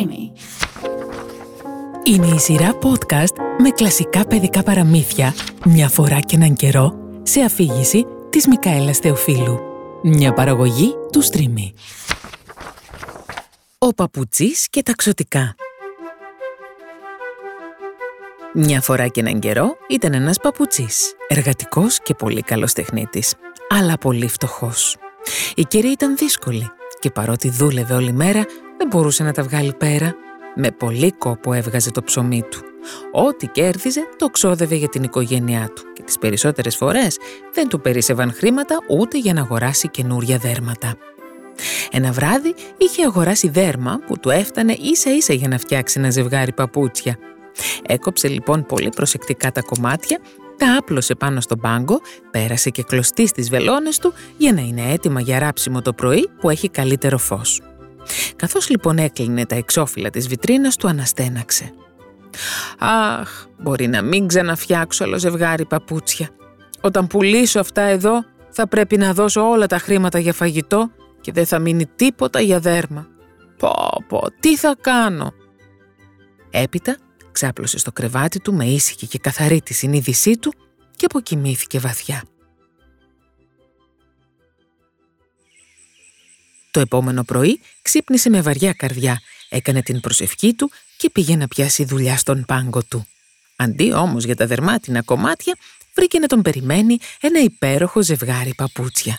Streamy. Είναι η σειρά podcast με κλασικά παιδικά παραμύθια μια φορά και έναν καιρό σε αφήγηση της Μικαέλας Θεοφίλου. Μια παραγωγή του Streamy. Ο παπουτσής και τα ξωτικά. Μια φορά και έναν καιρό ήταν ένας παπουτσής, εργατικός και πολύ καλός τεχνίτης, αλλά πολύ φτωχός. Η καιρή ήταν δύσκολη και παρότι δούλευε όλη μέρα δεν μπορούσε να τα βγάλει πέρα. Με πολύ κόπο έβγαζε το ψωμί του. Ό,τι κέρδιζε το ξόδευε για την οικογένειά του και τις περισσότερες φορές δεν του περίσευαν χρήματα ούτε για να αγοράσει καινούρια δέρματα. Ένα βράδυ είχε αγοράσει δέρμα που του έφτανε ίσα ίσα για να φτιάξει ένα ζευγάρι παπούτσια. Έκοψε λοιπόν πολύ προσεκτικά τα κομμάτια, τα άπλωσε πάνω στον πάγκο, πέρασε και κλωστή στις βελόνες του για να είναι έτοιμα για ράψιμο το πρωί που έχει καλύτερο φως. Καθώς λοιπόν έκλεινε τα εξώφυλλα της βιτρίνας του αναστέναξε. «Αχ, μπορεί να μην ξαναφτιάξω άλλο ζευγάρι παπούτσια. Όταν πουλήσω αυτά εδώ θα πρέπει να δώσω όλα τα χρήματα για φαγητό και δεν θα μείνει τίποτα για δέρμα. Πω πω, τι θα κάνω» Έπειτα ξάπλωσε στο κρεβάτι του με ήσυχη και καθαρή τη συνείδησή του και αποκοιμήθηκε βαθιά. Το επόμενο πρωί ξύπνησε με βαριά καρδιά, έκανε την προσευχή του και πήγε να πιάσει δουλειά στον πάγκο του. Αντί όμως για τα δερμάτινα κομμάτια, βρήκε να τον περιμένει ένα υπέροχο ζευγάρι παπούτσια.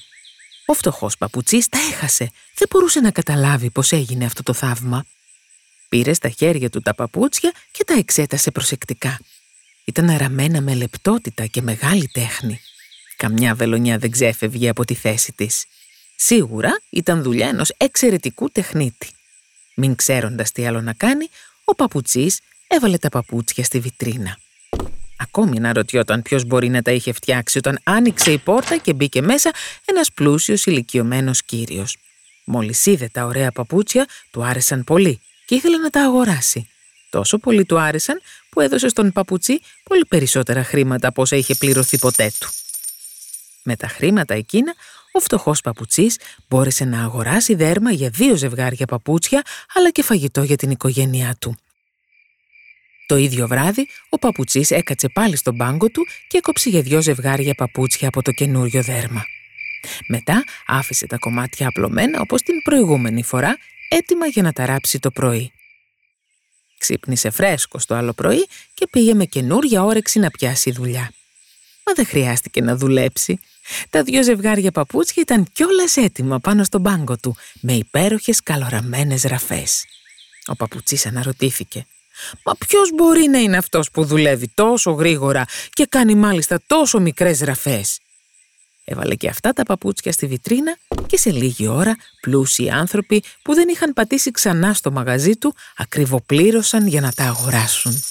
Ο φτωχός παπουτσής τα έχασε. Δεν μπορούσε να καταλάβει πώς έγινε αυτό το θαύμα. Πήρε στα χέρια του τα παπούτσια και τα εξέτασε προσεκτικά. Ήταν αραμένα με λεπτότητα και μεγάλη τέχνη. Καμιά βελονιά δεν ξέφευγε από τη θέση της. Σίγουρα ήταν δουλειά ενός εξαιρετικού τεχνίτη. Μην ξέροντας τι άλλο να κάνει, ο παπουτσής έβαλε τα παπούτσια στη βιτρίνα. Ακόμη να ρωτιόταν ποιος μπορεί να τα είχε φτιάξει όταν άνοιξε η πόρτα και μπήκε μέσα ένας πλούσιος ηλικιωμένος κύριος. Μόλις είδε τα ωραία παπούτσια, του άρεσαν πολύ και ήθελε να τα αγοράσει. Τόσο πολύ του άρεσαν που έδωσε στον παπουτσί πολύ περισσότερα χρήματα από όσα είχε πληρωθεί ποτέ του. Με τα χρήματα εκείνα, ο φτωχός παπουτσί μπόρεσε να αγοράσει δέρμα για δύο ζευγάρια παπούτσια, αλλά και φαγητό για την οικογένειά του. Το ίδιο βράδυ, ο παπουτσής έκατσε πάλι στον πάγκο του και έκοψε για δυο ζευγάρια παπούτσια από το καινούριο δέρμα. Μετά άφησε τα κομμάτια απλωμένα όπως την προηγούμενη φορά, έτοιμα για να τα ράψει το πρωί. Ξύπνησε φρέσκο το άλλο πρωί και πήγε με καινούρια όρεξη να πιάσει δουλειά. Μα δεν χρειάστηκε να δουλέψει. Τα δυο ζευγάρια παπούτσια ήταν κιόλας έτοιμα πάνω στον πάγκο του, με υπέροχες καλοραμένες ραφές. Ο παπουτσής αναρωτήθηκε. «Μα ποιος μπορεί να είναι αυτός που δουλεύει τόσο γρήγορα και κάνει μάλιστα τόσο μικρές ραφές» Έβαλε και αυτά τα παπούτσια στη βιτρίνα και σε λίγη ώρα πλούσιοι άνθρωποι που δεν είχαν πατήσει ξανά στο μαγαζί του ακριβοπλήρωσαν για να τα αγοράσουν.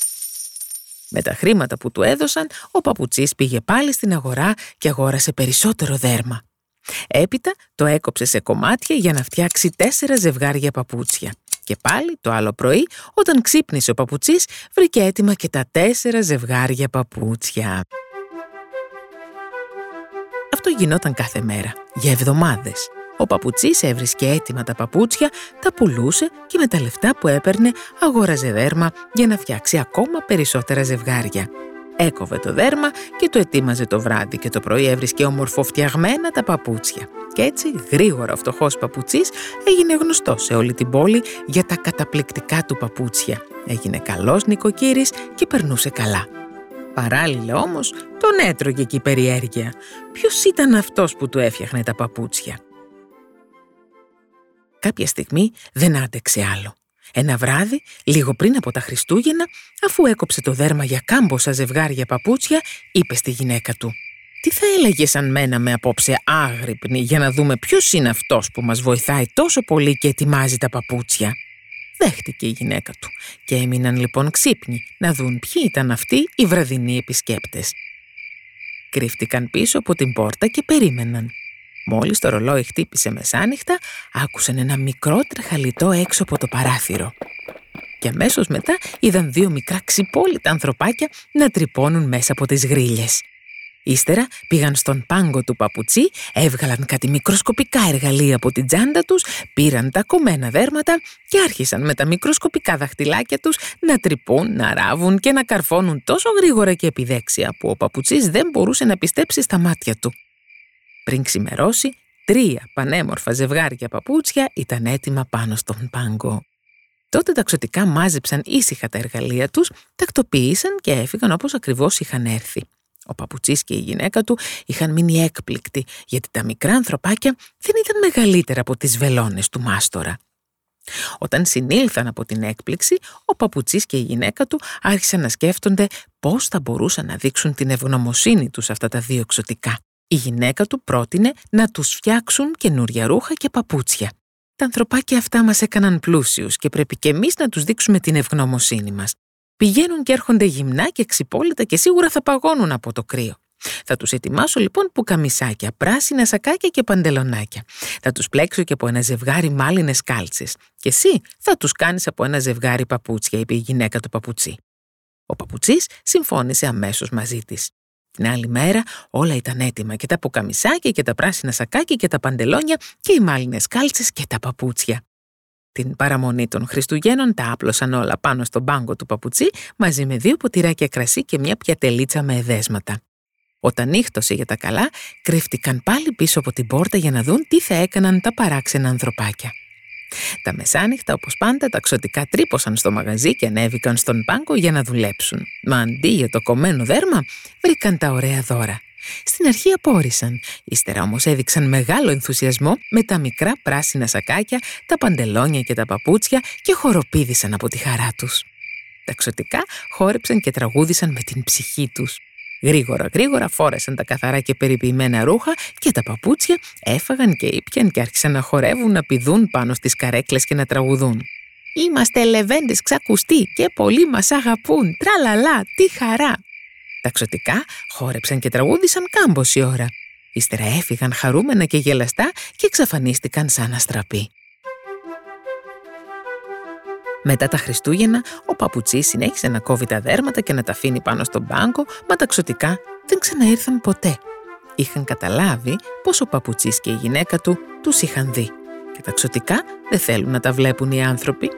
Με τα χρήματα που του έδωσαν, ο παπουτσής πήγε πάλι στην αγορά και αγόρασε περισσότερο δέρμα. Έπειτα το έκοψε σε κομμάτια για να φτιάξει τέσσερα ζευγάρια παπούτσια. Και πάλι το άλλο πρωί, όταν ξύπνησε ο παπουτσής, βρήκε έτοιμα και τα τέσσερα ζευγάρια παπούτσια. Αυτό γινόταν κάθε μέρα, για εβδομάδες. Ο παπουτσής έβρισκε έτοιμα τα παπούτσια, τα πουλούσε και με τα λεφτά που έπαιρνε αγόραζε δέρμα για να φτιάξει ακόμα περισσότερα ζευγάρια. Έκοβε το δέρμα και το ετοίμαζε το βράδυ και το πρωί έβρισκε ομορφοφτιαγμένα τα παπούτσια. Και έτσι γρήγορα ο φτωχός παπουτσής έγινε γνωστός σε όλη την πόλη για τα καταπληκτικά του παπούτσια. Έγινε καλός νοικοκύρης και περνούσε καλά. Παράλληλα όμως τον έτρωγε και η περιέργεια. Ποιος ήταν αυτός που του έφτιαχνε τα παπούτσια; Κάποια στιγμή δεν άντεξε άλλο. Ένα βράδυ, λίγο πριν από τα Χριστούγεννα, αφού έκοψε το δέρμα για κάμποσα ζευγάρια παπούτσια, είπε στη γυναίκα του «Τι θα έλεγε αν μέναμε απόψε άγρυπνοι για να δούμε ποιος είναι αυτός που μας βοηθάει τόσο πολύ και ετοιμάζει τα παπούτσια» δέχτηκε η γυναίκα του και έμειναν λοιπόν ξύπνοι να δουν ποιοι ήταν αυτοί οι βραδινοί επισκέπτες. Κρύφτηκαν πίσω από την πόρτα και περίμεναν. Μόλις το ρολόι χτύπησε μεσάνυχτα, άκουσαν ένα μικρό τρεχαλιτό έξω από το παράθυρο. Και αμέσως μετά είδαν δύο μικρά ξυπόλυτα ανθρωπάκια να τρυπώνουν μέσα από τις γρίλες. Ύστερα πήγαν στον πάγκο του παπουτσί, έβγαλαν κάτι μικροσκοπικά εργαλεία από την τσάντα τους, πήραν τα κομμένα δέρματα και άρχισαν με τα μικροσκοπικά δαχτυλάκια τους να τρυπούν, να ράβουν και να καρφώνουν τόσο γρήγορα και επιδέξια που ο παπουτσής δεν μπορούσε να πιστέψει στα μάτια του. Πριν ξημερώσει, τρία πανέμορφα ζευγάρια παπούτσια ήταν έτοιμα πάνω στον πάγκο. Τότε τα ξωτικά μάζεψαν ήσυχα τα εργαλεία τους, τακτοποίησαν και έφυγαν όπως ακριβώς είχαν έρθει. Ο παπουτσής και η γυναίκα του είχαν μείνει έκπληκτοι, γιατί τα μικρά ανθρωπάκια δεν ήταν μεγαλύτερα από τις βελόνες του μάστορα. Όταν συνήλθαν από την έκπληξη, ο παπουτσής και η γυναίκα του άρχισαν να σκέφτονται πώς θα μπορούσαν να δείξουν την ευγνωμοσύνη τους αυτά τα δύο εξωτικά. Η γυναίκα του πρότεινε να τους φτιάξουν καινούρια ρούχα και παπούτσια. Τα ανθρωπάκια αυτά μας έκαναν πλούσιους και πρέπει και εμείς να τους δείξουμε την ευγνωμοσύνη μας. Πηγαίνουν και έρχονται γυμνά και ξυπόλυτα και σίγουρα θα παγώνουν από το κρύο. Θα τους ετοιμάσω λοιπόν που καμισάκια, πράσινα σακάκια και παντελονάκια. Θα τους πλέξω και από ένα ζευγάρι μάλινες κάλτσες. Και εσύ θα τους κάνεις από ένα ζευγάρι παπούτσια, είπε η γυναίκα του παπουτσί. Ο παπουτσής συμφώνησε αμέσως μαζί της. Την άλλη μέρα όλα ήταν έτοιμα και τα ποκαμισάκια και τα πράσινα σακάκια και τα παντελόνια και οι μάλινες κάλτσες και τα παπούτσια. Την παραμονή των Χριστουγέννων τα άπλωσαν όλα πάνω στον πάγκο του παπουτσί μαζί με δύο ποτηράκια κρασί και μια πιατελίτσα με εδέσματα. Όταν νύχτωσε για τα καλά, κρύφτηκαν πάλι πίσω από την πόρτα για να δουν τι θα έκαναν τα παράξενα ανθρωπάκια. Τα μεσάνυχτα, όπως πάντα, τα ξωτικά τρύπωσαν στο μαγαζί και ανέβηκαν στον πάγκο για να δουλέψουν. Μα αντί για το κομμένο δέρμα, βρήκαν τα ωραία δώρα. Στην αρχή απόρρισαν, ύστερα όμως έδειξαν μεγάλο ενθουσιασμό με τα μικρά πράσινα σακάκια, τα παντελόνια και τα παπούτσια και χοροπήδησαν από τη χαρά τους. Τα ξωτικά χόρεψαν και τραγούδησαν με την ψυχή τους. Γρήγορα γρήγορα φόρεσαν τα καθαρά και περιποιημένα ρούχα και τα παπούτσια έφαγαν και ήπιαν και άρχισαν να χορεύουν, να πηδούν πάνω στις καρέκλες και να τραγουδούν. «Είμαστε λεβέντες ξακουστοί και πολλοί μας αγαπούν, τραλαλά, τι χαρά!» Τα ξωτικά χόρεψαν και τραγούδισαν κάμποση ώρα. Ύστερα έφυγαν χαρούμενα και γελαστά και εξαφανίστηκαν σαν αστραπή. Μετά τα Χριστούγεννα, ο παπουτσί συνέχισε να κόβει τα δέρματα και να τα αφήνει πάνω στον πάγκο, μα τα ξωτικά δεν ξαναήρθαν ποτέ. Είχαν καταλάβει πως ο παπουτσής και η γυναίκα του τους είχαν δει. Και τα ξωτικά δεν θέλουν να τα βλέπουν οι άνθρωποι.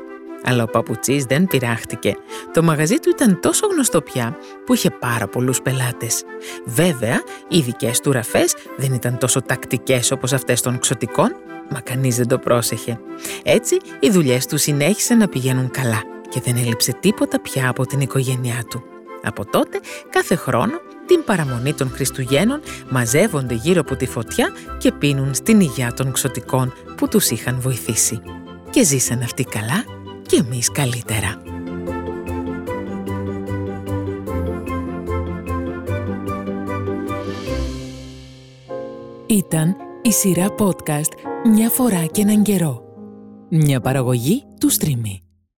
Αλλά ο παπουτσής δεν πειράχτηκε. Το μαγαζί του ήταν τόσο γνωστό πια που είχε πάρα πολλούς πελάτες. Βέβαια, οι δικές του ραφές δεν ήταν τόσο τακτικές όπως αυτές των ξωτικών, μα κανείς δεν το πρόσεχε. Έτσι, οι δουλειές του συνέχισαν να πηγαίνουν καλά και δεν έλειψε τίποτα πια από την οικογένειά του. Από τότε, κάθε χρόνο, την παραμονή των Χριστουγέννων μαζεύονται γύρω από τη φωτιά και πίνουν στην υγειά των ξωτικών που τους είχαν βοηθήσει. Και ζήσαν αυτοί καλά και εμείς καλύτερα. Ήταν η σειρά podcast «Μια φορά και έναν καιρό». Μια παραγωγή του Streamy.